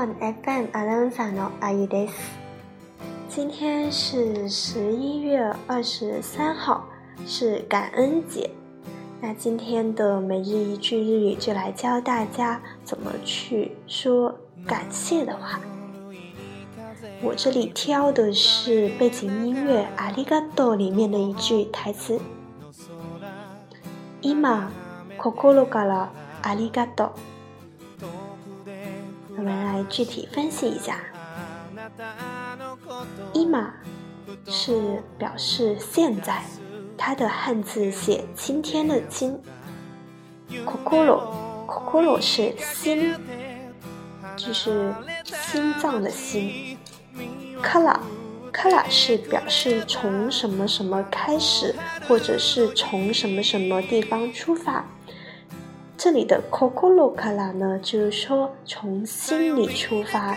Popon FM アナウンサーの阿姨です。今天是十一月二十三号，是感恩节。那今天的每日一句日语就来教大家怎么去说感谢的话。我这里挑的是背景音乐《阿里嘎多》里面的一句台词：“今、心からありがとう。” 具体分析一下，伊玛是表示现在，它的汉字写今天的今。kokoro，kokoro 是心，就是心脏的心。kara，kara 是表示从什么什么开始，或者是从什么什么地方出发。这里的 kokoro kara 呢，就是说从心里出发，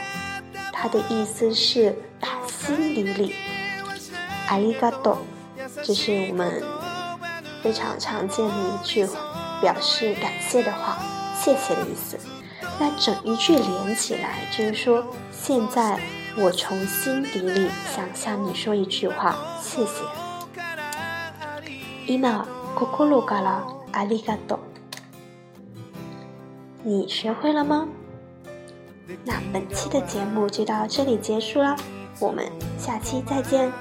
它的意思是打心底里。arigato，这是我们非常常见的一句表示感谢的话，谢谢的意思。那整一句连起来，就是说现在我从心底里想向你说一句话，谢谢。今 kokoro kara arigato。你学会了吗？那本期的节目就到这里结束了，我们下期再见。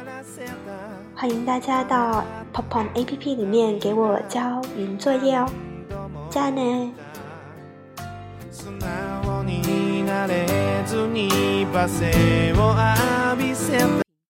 欢迎大家到 Popon A P P 里面给我交语音作业哦，加呢。